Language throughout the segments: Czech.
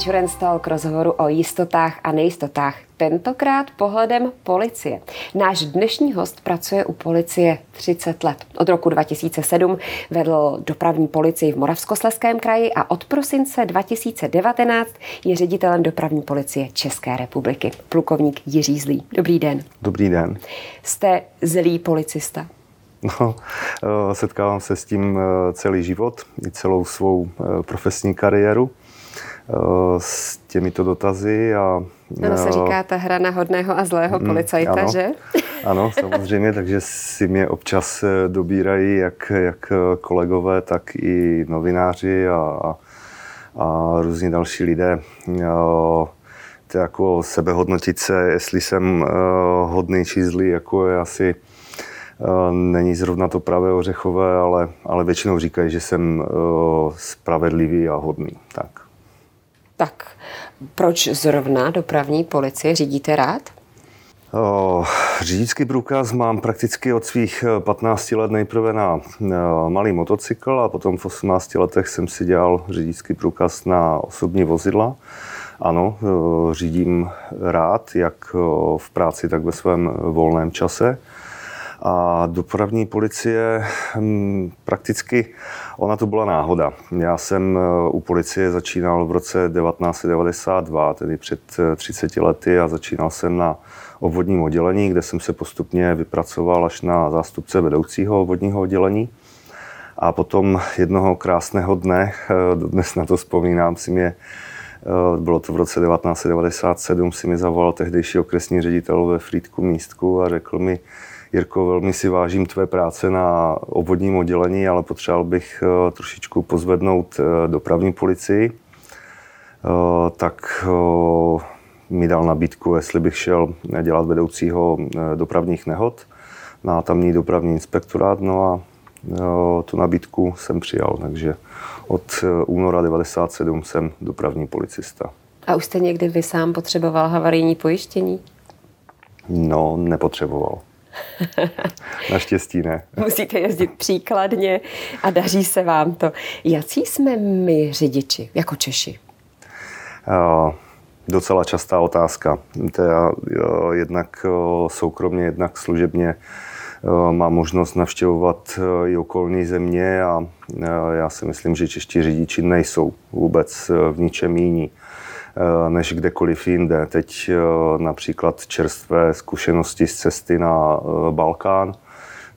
Insurance Talk rozhovoru o jistotách a nejistotách. Tentokrát pohledem policie. Náš dnešní host pracuje u policie 30 let. Od roku 2007 vedl dopravní policii v Moravskosleském kraji a od prosince 2019 je ředitelem dopravní policie České republiky. Plukovník Jiří Zlý. Dobrý den. Dobrý den. Jste zlý policista? No, eh, setkávám se s tím eh, celý život, i celou svou eh, profesní kariéru s těmito dotazy. A, ano, se říká ta hra na hodného a zlého mm, policajta, ano, že? Ano, samozřejmě, takže si mě občas dobírají jak, jak kolegové, tak i novináři a, a, a různí další lidé. To jako sebehodnotit se, jestli jsem hodný či zlý, jako je asi Eh, není zrovna to pravé ořechové, ale, ale většinou říkají, že jsem eh, spravedlivý a hodný. Tak. Tak proč zrovna dopravní policie řídíte rád? Eh, řidičský průkaz mám prakticky od svých 15 let nejprve na malý motocykl a potom v 18 letech jsem si dělal řidičský průkaz na osobní vozidla. Ano, řídím rád, jak v práci, tak ve svém volném čase. A dopravní policie hm, prakticky, ona to byla náhoda. Já jsem eh, u policie začínal v roce 1992, tedy před 30 eh, lety a začínal jsem na obvodním oddělení, kde jsem se postupně vypracoval až na zástupce vedoucího obvodního oddělení. A potom jednoho krásného dne, eh, dnes na to vzpomínám, si mě bylo to v roce 1997, si mi zavolal tehdejší okresní ředitel ve Frýdku místku a řekl mi, Jirko, velmi si vážím tvé práce na obvodním oddělení, ale potřeboval bych eh, trošičku pozvednout eh, dopravní policii. Eh, tak mi dal nabídku, jestli bych šel dělat vedoucího dopravních nehod na tamní dopravní inspektorát. No a tu nabídku jsem přijal, takže od února 97 jsem dopravní policista. A už jste někdy vy sám potřeboval havarijní pojištění? No, nepotřeboval. Naštěstí ne. Musíte jezdit příkladně a daří se vám to. Jací jsme my řidiči, jako Češi? Uh, docela častá otázka. Teda, uh, jednak uh, soukromně, jednak služebně mám možnost navštěvovat i okolní země a já si myslím, že čeští řidiči nejsou vůbec v ničem jiní. Eh, než kdekoliv jinde. Teď eh, například čerstvé zkušenosti z cesty na eh, Balkán,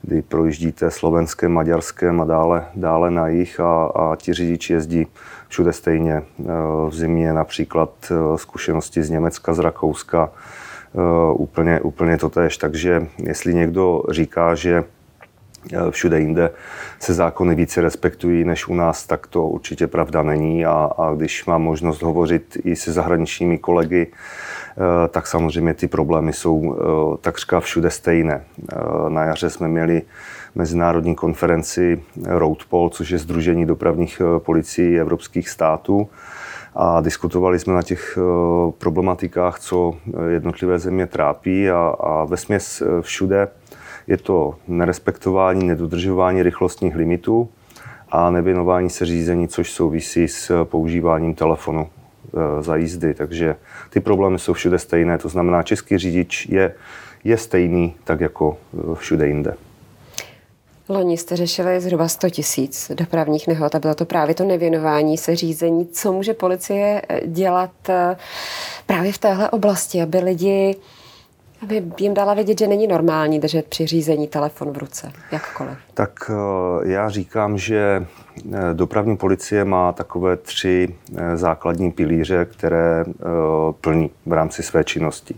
kdy projíždíte slovenském, maďarském a dále, dále na jich a, a ti řidiči jezdí všude stejně. V zimě například zkušenosti z Německa, z Rakouska, úplně, úplně to tež. Takže jestli někdo říká, že všude jinde se zákony více respektují než u nás, tak to určitě pravda není. A, a když mám možnost hovořit i se zahraničními kolegy, eh, tak samozřejmě ty problémy jsou eh, takřka všude stejné. Na jaře jsme měli mezinárodní konferenci Roadpol, což je Združení dopravních policií evropských států. A diskutovali jsme na těch problematikách, co jednotlivé země trápí a, a ve směs všude je to nerespektování, nedodržování rychlostních limitů a nevěnování se řízení, což souvisí s používáním telefonu e, za jízdy. Takže ty problémy jsou všude stejné. To znamená, český řidič je, je stejný tak jako e, všude jinde. Loni jste řešili zhruba 100 tisíc dopravních nehod a bylo to právě to nevěnování se řízení. Co může policie dělat e, právě v téhle oblasti, aby lidi aby jim dala vědět, že není normální držet při řízení telefon v ruce, jakkoliv. Tak eh, já říkám, že eh, dopravní policie má takové tři eh, základní pilíře, které plní v rámci své činnosti.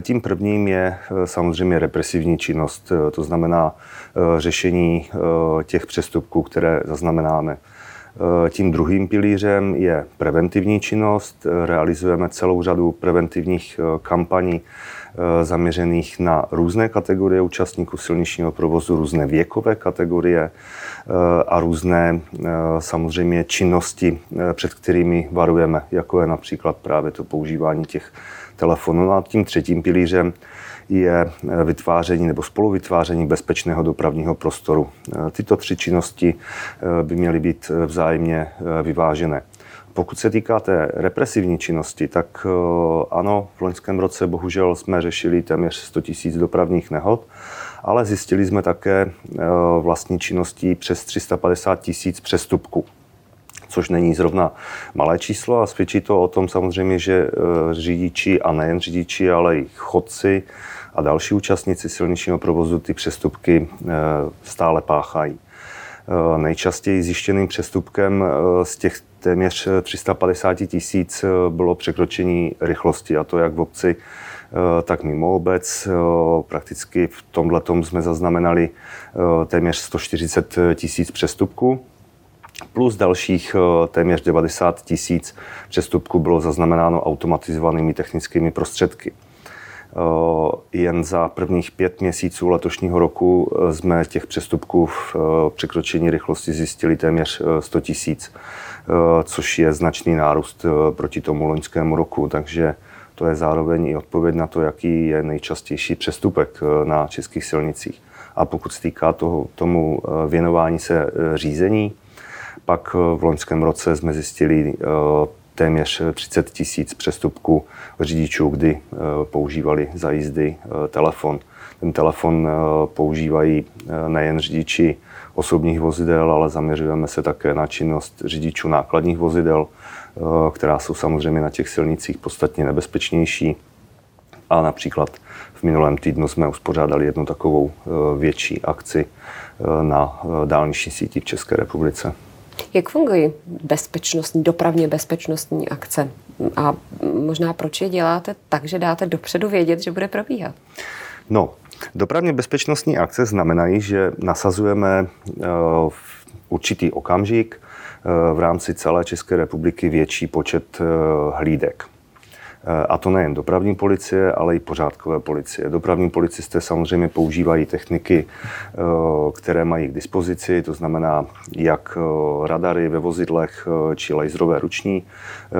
Tím prvním je samozřejmě represivní činnost, to znamená řešení těch přestupků, které zaznamenáme. Tím druhým pilířem je preventivní činnost. Realizujeme celou řadu preventivních kampaní, zaměřených na různé kategorie účastníků silničního provozu, různé věkové kategorie eh, a různé eh, samozřejmě činnosti, před kterými varujeme, jako je například právě to používání těch telefonů. No a tím třetím pilířem je vytváření nebo spoluvytváření bezpečného dopravního prostoru. Tyto tři činnosti by měly být vzájemně vyvážené. Pokud se týká té represivní činnosti, tak ano, v loňském roce bohužel jsme řešili téměř 100 000 dopravních nehod, ale zjistili jsme také vlastní činností přes 350 tisíc přestupků což není zrovna malé číslo a svědčí to o tom samozřejmě, že řidiči a nejen řidiči, ale i chodci a další účastníci silničního provozu ty přestupky stále páchají. Nejčastěji zjištěným přestupkem z těch téměř 350 tisíc bylo překročení rychlosti, a to jak v obci, tak mimo obec. Prakticky v tomhle jsme zaznamenali téměř 140 tisíc přestupků, plus dalších téměř 90 tisíc přestupků bylo zaznamenáno automatizovanými technickými prostředky. Jen za prvních pět měsíců letošního roku jsme těch přestupků v překročení rychlosti zjistili téměř 100 tisíc, což je značný nárůst proti tomu loňskému roku, takže to je zároveň i odpověď na to, jaký je nejčastější přestupek na českých silnicích. A pokud se týká toho, tomu věnování se řízení, pak v loňském roce jsme zjistili téměř 30 tisíc přestupků řidičů, kdy eh, používali za jízdy eh, telefon. Ten telefon eh, používají nejen řidiči osobních vozidel, ale zaměřujeme se také na činnost řidičů nákladních vozidel, která jsou samozřejmě na těch silnicích podstatně nebezpečnější. A například v minulém týdnu jsme uspořádali jednu takovou větší akci na dálniční síti v České republice. Jak fungují bezpečnostní, dopravně bezpečnostní akce? A možná proč je děláte tak, že dáte dopředu vědět, že bude probíhat? No, dopravně bezpečnostní akce znamenají, že nasazujeme eh, v určitý okamžik eh, v rámci celé České republiky větší počet eh, hlídek. A to nejen dopravní policie, ale i pořádkové policie. Dopravní policisté samozřejmě používají techniky, eh, které mají k dispozici, to znamená jak eh, radary ve vozidlech eh, či laserové ruční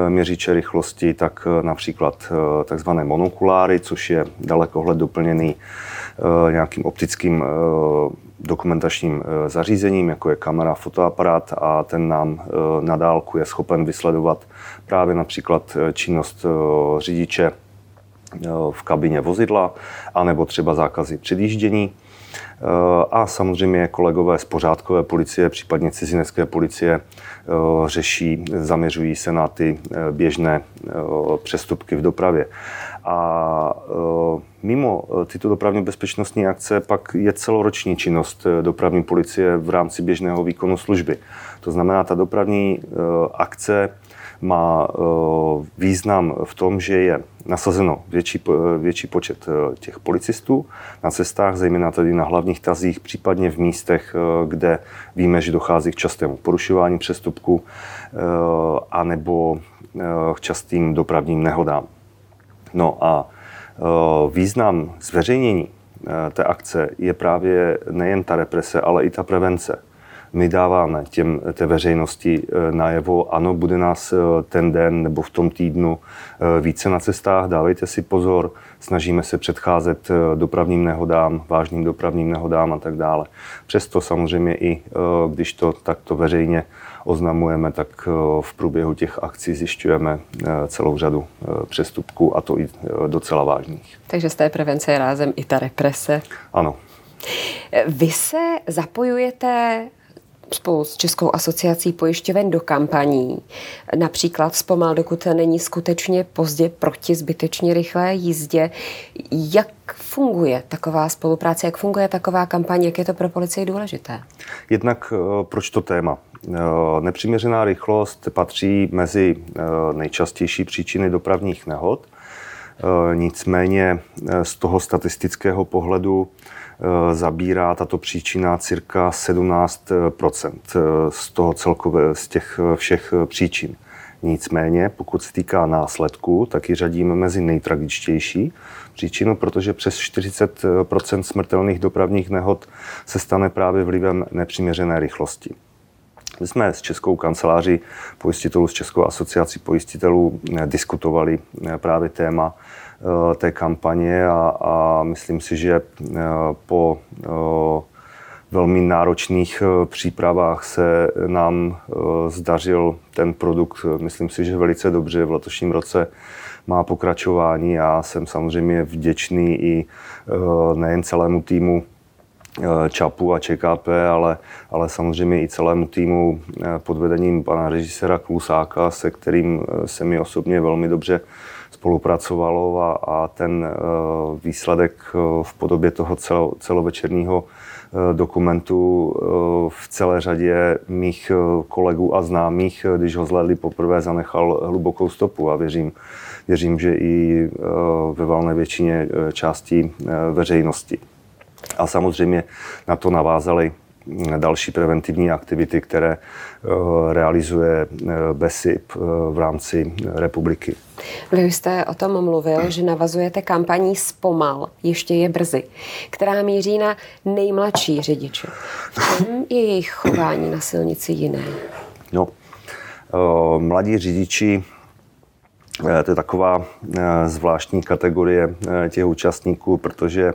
měřiče rychlosti, tak například takzvané monokuláry, což je dalekohled doplněný nějakým optickým dokumentačním zařízením, jako je kamera, fotoaparát a ten nám na dálku je schopen vysledovat právě například eh, činnost eh, řidiče eh, v kabině vozidla, anebo třeba zákazy předjíždění. A samozřejmě kolegové z pořádkové policie, případně cizinecké policie, řeší, zaměřují se na ty běžné přestupky v dopravě. A mimo tyto dopravně bezpečnostní akce pak je celoroční činnost dopravní policie v rámci běžného výkonu služby. To znamená, ta dopravní akce má význam v tom, že je nasazeno větší, větší počet těch policistů na cestách, zejména tady na hlavních tazích, případně v místech, kde víme, že dochází k častému porušování přestupku anebo k častým dopravním nehodám. No a význam zveřejnění té akce je právě nejen ta represe, ale i ta prevence my dáváme těm, té veřejnosti eh, najevo, ano, bude nás ten den nebo v tom týdnu více na cestách, dávejte si pozor, snažíme se předcházet dopravním nehodám, vážným dopravním nehodám a tak dále. Přesto samozřejmě i když to takto veřejně oznamujeme, tak v průběhu těch akcí zjišťujeme celou řadu přestupků a to i docela vážných. Takže z té prevence je rázem i ta represe? Ano. Vy se zapojujete spolu s Českou asociací pojišťoven do kampaní. Například zpomal, dokud není skutečně pozdě proti zbytečně rychlé jízdě. Jak funguje taková spolupráce, jak funguje taková kampaň, jak je to pro policii důležité? Jednak eh, proč to téma? Eh, nepřiměřená rychlost patří mezi eh, nejčastější příčiny dopravních nehod. Nicméně z toho statistického pohledu Eh, zabírá tato příčina cirka 17 eh, z toho celkové, z těch eh, všech příčin. Nicméně, pokud se týká následků, tak ji řadíme mezi nejtragičtější příčinu, protože přes 40% smrtelných dopravních nehod se stane právě vlivem nepřiměřené rychlosti. My jsme s Českou kanceláří pojistitelů, s Českou asociací pojistitelů diskutovali právě téma Eh, té kampaně a, a myslím si, že eh, po eh, velmi náročných přípravách se nám zdařil ten produkt, myslím si, že velice dobře v letošním roce má pokračování. Já jsem samozřejmě vděčný i nejen celému týmu ČAPu a ČKP, ale, ale samozřejmě i celému týmu pod vedením pana režiséra Klusáka, se kterým se mi osobně velmi dobře spolupracovalo a, a ten eh, výsledek eh, v podobě toho celo, celovečerního eh, dokumentu v celé řadě mých kolegů a známých, když ho zhlédli poprvé, zanechal hlubokou stopu a věřím, věřím, že i ve valné většině částí veřejnosti. A samozřejmě na to navázali další preventivní aktivity, které realizuje BESIP v rámci republiky. Vy jste o tom mluvil, že navazujete kampaní Zpomal, ještě je brzy, která míří na nejmladší řidiče. Čem je jejich chování na silnici jiné? No, mladí řidiči eh, to je taková eh, zvláštní kategorie eh, těch účastníků, protože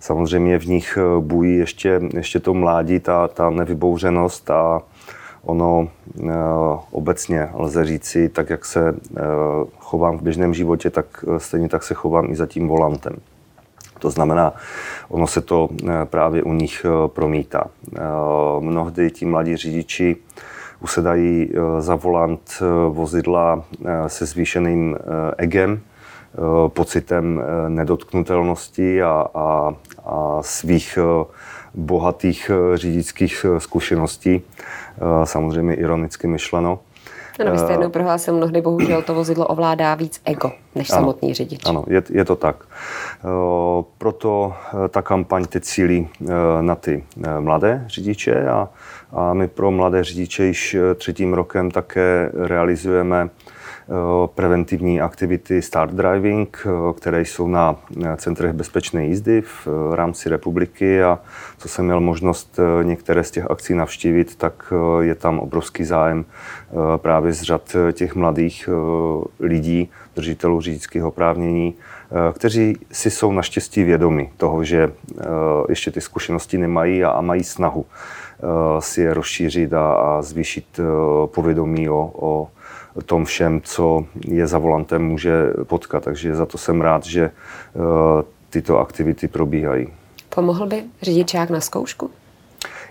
samozřejmě v nich bují ještě, ještě to mládí, ta, ta nevybouřenost a ono obecně lze říci, tak jak se chovám v běžném životě, tak eh, stejně tak se chovám i za tím volantem. To znamená, ono se to eh, právě u nich eh, promítá. Mnohdy ti mladí řidiči usedají za volant vozidla se zvýšeným egem, pocitem nedotknutelnosti a, a, a svých bohatých řidičských zkušeností, samozřejmě ironicky myšleno. Ano, vy jste jednou prohlásil, mnohdy bohužel to vozidlo ovládá víc ego než ano, samotný řidič. Ano, je, je to tak. Eh, proto eh, ta kampaň teď cílí eh, na ty mladé řidiče a, a my pro mladé řidiče již třetím rokem také realizujeme preventivní aktivity Start Driving, eh, které jsou na centrech bezpečné jízdy v eh, rámci republiky. A co jsem měl možnost některé z těch akcí navštívit, tak je tam obrovský zájem právě z řad těch mladých lidí, držitelů řidičských oprávnění, kteří si jsou naštěstí vědomi toho, že ještě ty zkušenosti nemají a mají snahu si je rozšířit a zvýšit povědomí o, o tom všem, co je za volantem může potkat. Takže za to jsem rád, že eh, tyto aktivity probíhají. Pomohl by řidičák na zkoušku?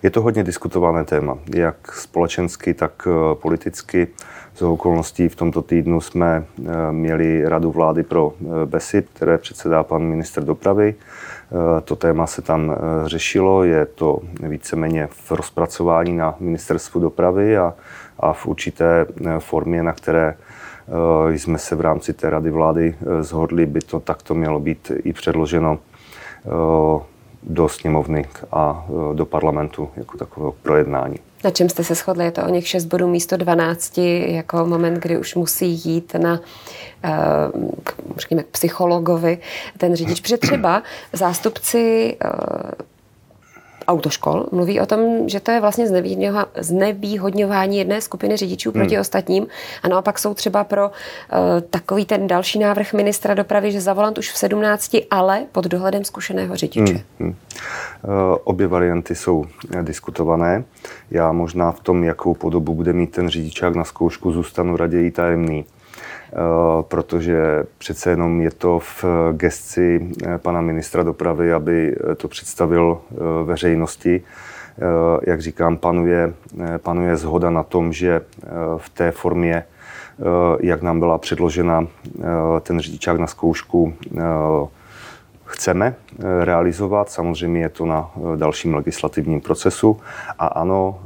Je to hodně diskutované téma, jak společensky, tak eh, politicky. Z okolností v tomto týdnu jsme eh, měli radu vlády pro BESIP, které předsedá pan minister dopravy. To téma se tam řešilo, je to víceméně v rozpracování na ministerstvu dopravy a a v určité eh, formě, na které eh, jsme se v rámci té rady vlády eh, zhodli, by to takto mělo být i předloženo do sněmovny a do parlamentu jako takového projednání. Na čem jste se shodli? Je to o něch 6 bodů místo 12, jako moment, kdy už musí jít na k, řekněme, k psychologovi ten řidič. Protože třeba zástupci autoškol mluví o tom, že to je vlastně znevýhodňování jedné skupiny řidičů proti hmm. ostatním a naopak jsou třeba pro uh, takový ten další návrh ministra dopravy, že za volant už v 17, ale pod dohledem zkušeného řidiče. Hmm. Hmm. Uh, obě varianty jsou eh, diskutované. Já možná v tom, jakou podobu bude mít ten řidičák na zkoušku, zůstanu raději tajemný. Eh, protože přece jenom je to v gesci eh, pana ministra dopravy, aby eh, to představil veřejnosti. Jak říkám, panuje, panuje zhoda na tom, že v té formě, jak nám byla předložena ten řidičák na zkoušku, chceme realizovat. Samozřejmě je to na dalším legislativním procesu. A ano,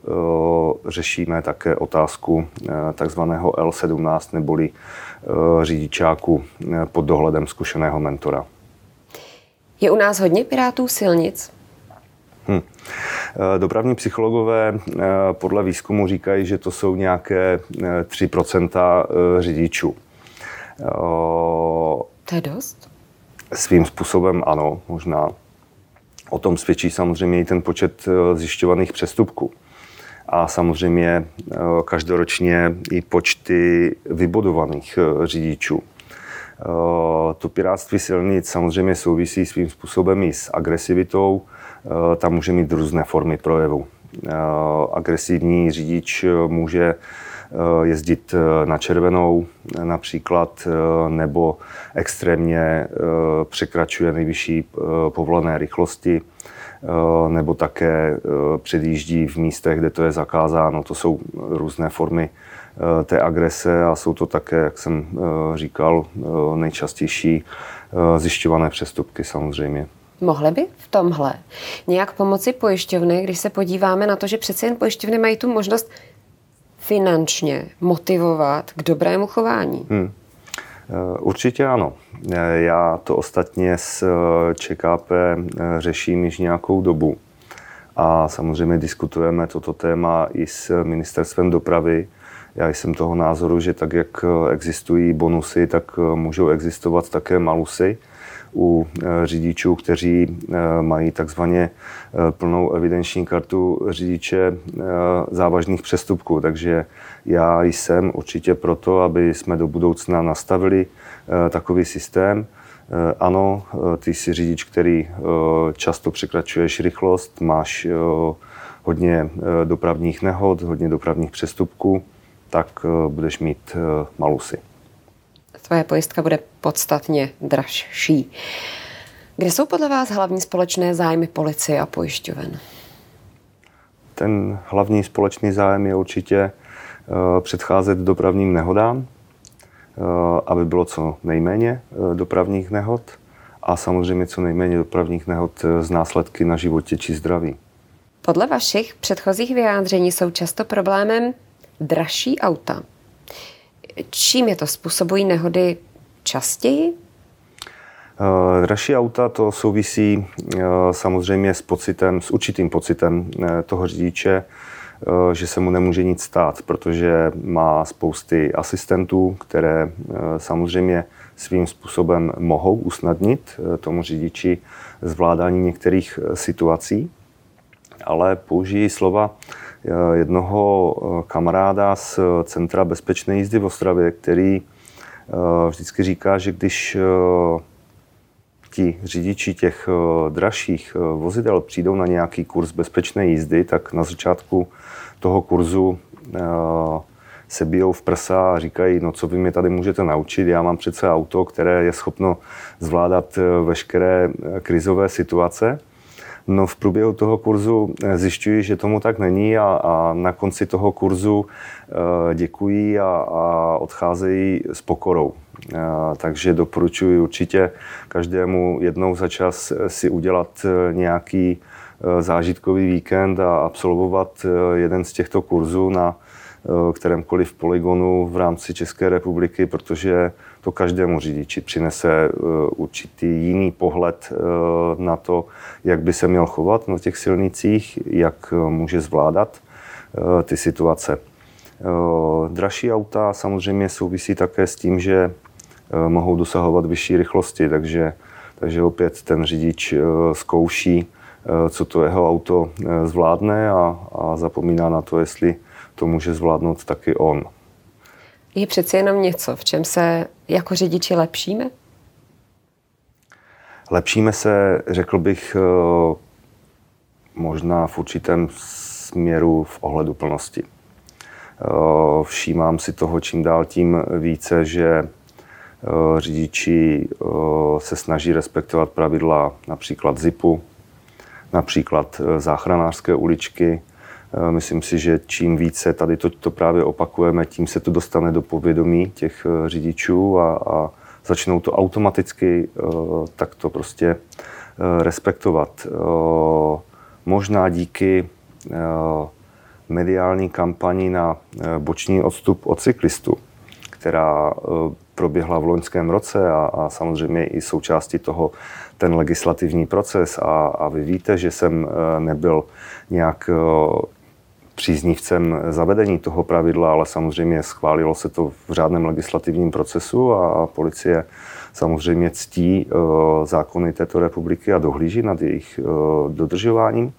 řešíme také otázku takzvaného L17 neboli Eh, řidičáků eh, pod dohledem zkušeného mentora. Je u nás hodně pirátů silnic? Hm. Eh, dopravní psychologové podle výzkumu říkají, že to jsou nějaké 3% řidičů. To je dost? Svým způsobem ano, možná. O tom svědčí samozřejmě i ten počet zjišťovaných přestupků a samozřejmě eh, každoročně i počty vybudovaných eh, řidičů. Eh, to piráctví silnic samozřejmě souvisí svým způsobem i s agresivitou tam může mít různé formy projevu. Agresivní řidič může jezdit na červenou například, nebo extrémně překračuje nejvyšší povolené rychlosti, nebo také předjíždí v místech, kde to je zakázáno. To jsou různé formy Eh, té agrese a jsou to také, jak jsem eh, říkal, eh, nejčastější zjišťované přestupky samozřejmě. Mohly by v tomhle nějak pomoci pojišťovny, když se podíváme na to, že přeci jen pojišťovny mají tu možnost finančně motivovat k dobrému chování? Hmm. Určitě ano. Já to ostatně s ČKP řeším již nějakou dobu. A samozřejmě diskutujeme toto téma i s ministerstvem dopravy, já jsem toho názoru, že tak, jak eh, existují bonusy, tak eh, můžou existovat také malusy u eh, řidičů, kteří mají takzvaně plnou evidenční kartu řidiče závažných přestupků. Takže já jsem určitě proto, aby jsme do budoucna nastavili takový systém. Ano, ty jsi řidič, který často překračuješ rychlost, máš hodně dopravních nehod, hodně dopravních přestupků, tak eh, budeš mít eh, malusy. Tvoje pojistka bude podstatně dražší. Kde jsou podle vás hlavní společné zájmy policie a pojišťoven? Ten hlavní společný zájem je určitě eh, předcházet dopravním nehodám, aby bylo co nejméně dopravních nehod a samozřejmě co nejméně dopravních nehod z následky na životě či zdraví. Podle vašich předchozích vyjádření jsou často problémem dražší auta. Čím je to? Způsobují nehody častěji? Uh, dražší auta to souvisí uh, samozřejmě s pocitem, s určitým pocitem uh, toho řidiče, že se mu nemůže nic stát, protože má spousty asistentů, které samozřejmě svým způsobem mohou usnadnit tomu řidiči zvládání některých situací, ale použijí slova Eh, jednoho eh, kamaráda z Centra bezpečné jízdy v Ostravě, který eh, vždycky říká, že když ti řidiči těch dražších vozidel přijdou na nějaký kurz bezpečné jízdy, tak na začátku toho kurzu se bijou v prsa a říkají, no co vy mě tady můžete naučit, já mám přece auto, které je schopno zvládat veškeré krizové situace. No v průběhu toho kurzu eh, zjišťuji, že tomu tak není a, a na konci toho kurzu e, děkují a, a odcházejí s pokorou. E, takže doporučuji určitě každému jednou za čas si udělat nějaký zážitkový víkend a absolvovat jeden z těchto kurzů na kterémkoliv poligonu v rámci České republiky, protože to každému řidiči přinese eh, určitý jiný pohled eh, na to, jak by se měl chovat na těch silnicích, jak eh, může zvládat ty situace. Dražší auta samozřejmě souvisí také s tím, že mohou dosahovat vyšší rychlosti, takže, takže opět ten řidič zkouší, co to jeho auto zvládne a, a zapomíná na to, jestli to může zvládnout taky on je přeci jenom něco, v čem se jako řidiči lepšíme? Lepšíme se, řekl bych, eh, možná v určitém směru v ohledu plnosti. Eh, všímám si toho čím dál tím více, že eh, řidiči se snaží respektovat pravidla například ZIPu, například záchranářské uličky, myslím si, že čím více tady to, to právě opakujeme, tím se to dostane do povědomí těch eh, řidičů a, a začnou to automaticky eh, takto prostě respektovat. Možná díky mediální kampani na boční odstup od cyklistů, která proběhla v loňském roce a, a samozřejmě i součástí toho ten legislativní proces. A, a vy víte, že jsem nebyl nějak příznivcem zavedení toho pravidla, ale samozřejmě schválilo se to v řádném legislativním procesu a policie samozřejmě ctí eh, zákony této republiky a dohlíží nad jejich eh, dodržováním.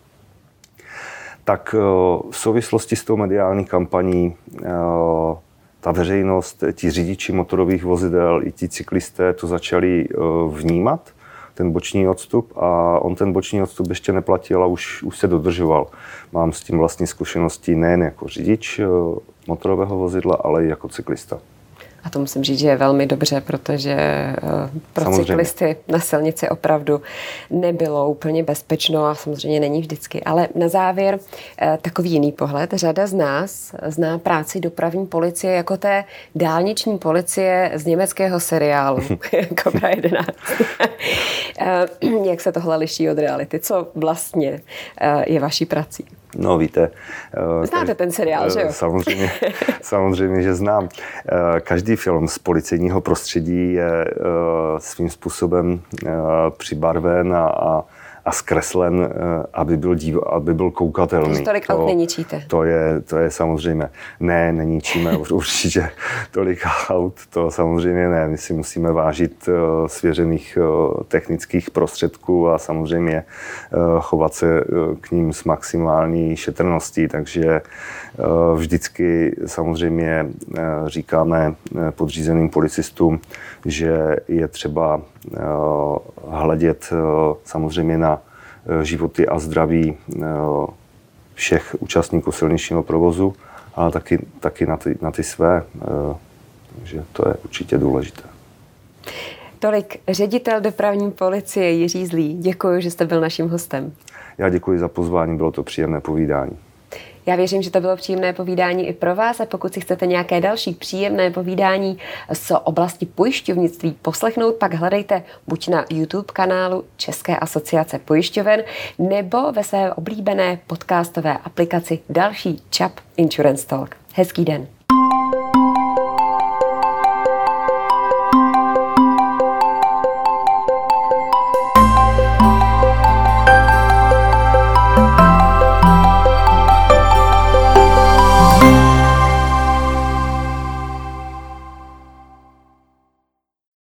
Tak eh, v souvislosti s tou mediální kampaní ta veřejnost, ti řidiči motorových vozidel i ti cyklisté to začali vnímat, ten boční odstup a on ten boční odstup ještě neplatil a už, už se dodržoval. Mám s tím vlastní zkušenosti nejen jako řidič eh, motorového vozidla, ale i jako cyklista. A to musím říct, že je velmi dobře, protože eh, pro samozřejmě. cyklisty na silnici opravdu nebylo úplně bezpečno a samozřejmě není vždycky. Ale na závěr eh, takový jiný pohled. Řada z nás zná práci dopravní policie jako té dálniční policie z německého seriálu Cobra 11. Eh, jak se tohle liší od reality? Co vlastně je vaší prací? No víte. Eh, Znáte každý, ten seriál, že jo? Samozřejmě, samozřejmě, že znám. Eh, každý film z policejního prostředí je eh, svým způsobem přibarven a, a a zkreslen, eh, aby byl, dív, aby byl koukatelný. Takže tolik to, aut neníčíte? To je, to je samozřejmě. Ne, neníčíme určitě tolik aut, to samozřejmě ne. My si musíme vážit uh, svěřených uh, technických prostředků a samozřejmě chovat se k ním s maximální šetrností, takže vždycky samozřejmě říkáme podřízeným policistům, že je třeba hledět samozřejmě na Eh, životy a zdraví eh, všech účastníků silničního provozu, ale taky, taky na, ty, na ty své. Eh, takže to je určitě důležité. Tolik ředitel dopravní policie Jiří Zlý. Děkuji, že jste byl naším hostem. Já děkuji za pozvání, bylo to příjemné povídání. Já věřím, že to bylo příjemné povídání i pro vás a pokud si chcete nějaké další příjemné povídání z oblasti pojišťovnictví poslechnout, pak hledejte buď na YouTube kanálu České asociace pojišťoven nebo ve své oblíbené podcastové aplikaci další ČAP Insurance Talk. Hezký den.